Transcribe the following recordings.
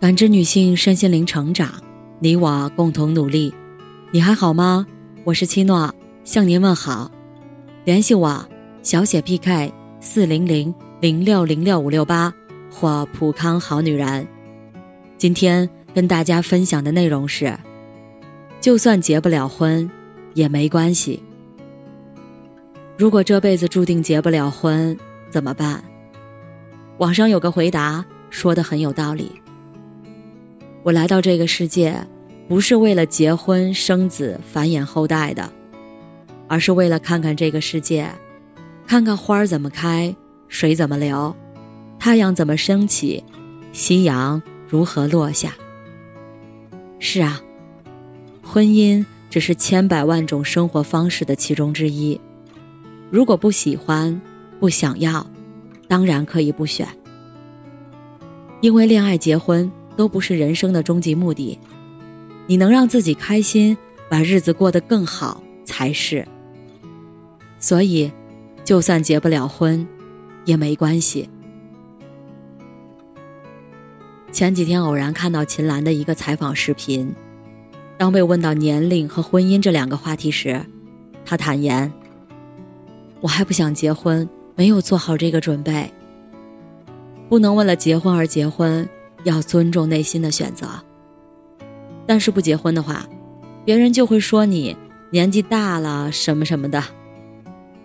感知女性身心灵成长，你我共同努力。你还好吗？我是七诺，向您问好。联系我：小写 PK 四零零零六零六五六八或普康好女人。今天跟大家分享的内容是：就算结不了婚，也没关系。如果这辈子注定结不了婚，怎么办？网上有个回答说的很有道理。我来到这个世界，不是为了结婚生子繁衍后代的，而是为了看看这个世界，看看花儿怎么开，水怎么流，太阳怎么升起，夕阳如何落下。是啊，婚姻只是千百万种生活方式的其中之一。如果不喜欢、不想要，当然可以不选，因为恋爱、结婚。都不是人生的终极目的，你能让自己开心，把日子过得更好才是。所以，就算结不了婚，也没关系。前几天偶然看到秦岚的一个采访视频，当被问到年龄和婚姻这两个话题时，她坦言：“我还不想结婚，没有做好这个准备。不能为了结婚而结婚。”要尊重内心的选择。但是不结婚的话，别人就会说你年纪大了什么什么的。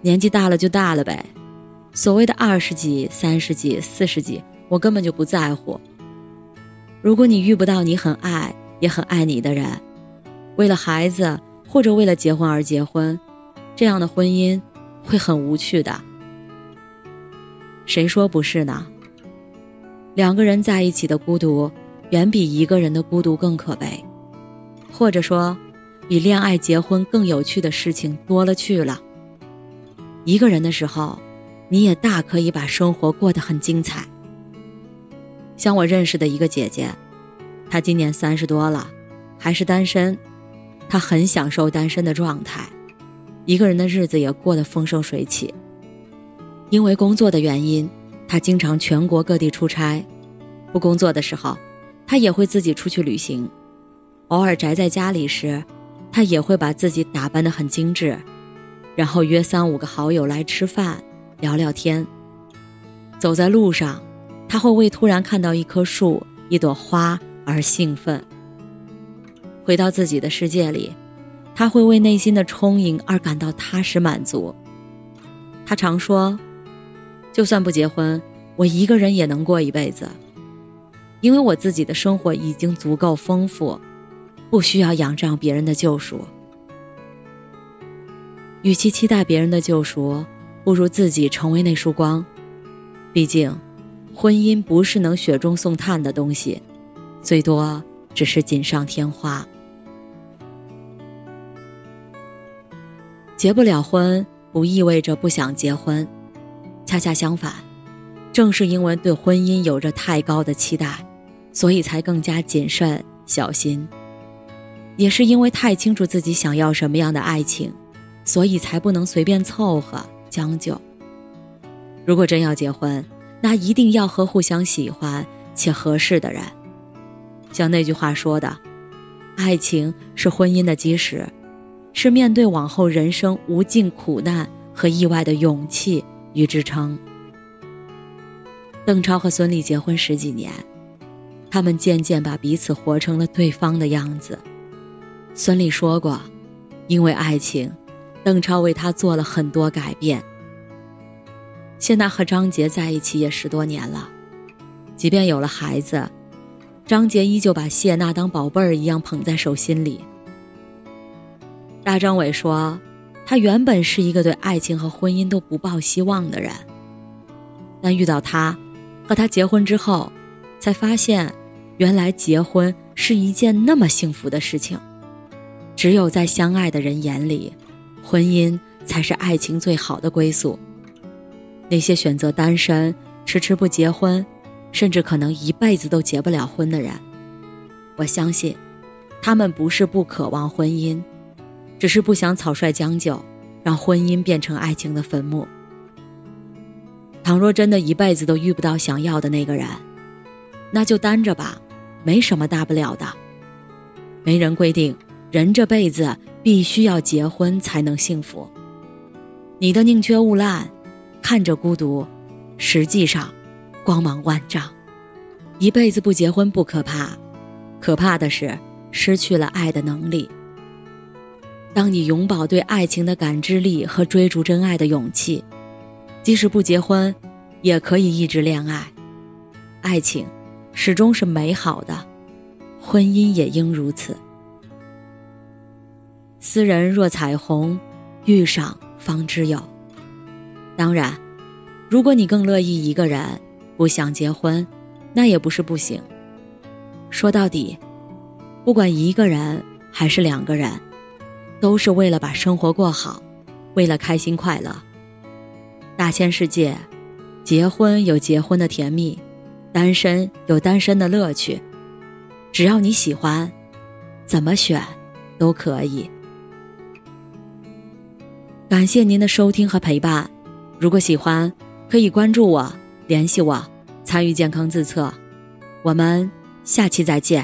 年纪大了就大了呗，所谓的二十几、三十几、四十几，我根本就不在乎。如果你遇不到你很爱也很爱你的人，为了孩子或者为了结婚而结婚，这样的婚姻会很无趣的。谁说不是呢？两个人在一起的孤独，远比一个人的孤独更可悲，或者说，比恋爱、结婚更有趣的事情多了去了。一个人的时候，你也大可以把生活过得很精彩。像我认识的一个姐姐，她今年三十多了，还是单身，她很享受单身的状态，一个人的日子也过得风生水起。因为工作的原因。他经常全国各地出差，不工作的时候，他也会自己出去旅行。偶尔宅在家里时，他也会把自己打扮得很精致，然后约三五个好友来吃饭、聊聊天。走在路上，他会为突然看到一棵树、一朵花而兴奋。回到自己的世界里，他会为内心的充盈而感到踏实满足。他常说。就算不结婚，我一个人也能过一辈子，因为我自己的生活已经足够丰富，不需要仰仗别人的救赎。与其期待别人的救赎，不如自己成为那束光。毕竟，婚姻不是能雪中送炭的东西，最多只是锦上添花。结不了婚，不意味着不想结婚。恰恰相反，正是因为对婚姻有着太高的期待，所以才更加谨慎小心。也是因为太清楚自己想要什么样的爱情，所以才不能随便凑合将就。如果真要结婚，那一定要和互相喜欢且合适的人。像那句话说的：“爱情是婚姻的基石，是面对往后人生无尽苦难和意外的勇气。”与支撑。邓超和孙俪结婚十几年，他们渐渐把彼此活成了对方的样子。孙俪说过：“因为爱情，邓超为她做了很多改变。”谢娜和张杰在一起也十多年了，即便有了孩子，张杰依旧把谢娜当宝贝儿一样捧在手心里。大张伟说。他原本是一个对爱情和婚姻都不抱希望的人，但遇到他，和他结婚之后，才发现，原来结婚是一件那么幸福的事情。只有在相爱的人眼里，婚姻才是爱情最好的归宿。那些选择单身、迟迟不结婚，甚至可能一辈子都结不了婚的人，我相信，他们不是不渴望婚姻。只是不想草率将就，让婚姻变成爱情的坟墓。倘若真的一辈子都遇不到想要的那个人，那就单着吧，没什么大不了的。没人规定人这辈子必须要结婚才能幸福。你的宁缺毋滥，看着孤独，实际上光芒万丈。一辈子不结婚不可怕，可怕的是失去了爱的能力。当你永葆对爱情的感知力和追逐真爱的勇气，即使不结婚，也可以一直恋爱。爱情始终是美好的，婚姻也应如此。斯人若彩虹，遇上方知有。当然，如果你更乐意一个人，不想结婚。那也不是不行。说到底，不管一个人还是两个人，都是为了把生活过好，为了开心快乐。大千世界，结婚有结婚的甜蜜，单身有单身的乐趣。只要你喜欢，怎么选都可以。感谢您的收听和陪伴。如果喜欢，可以关注我，联系我。参与健康自测，我们下期再见。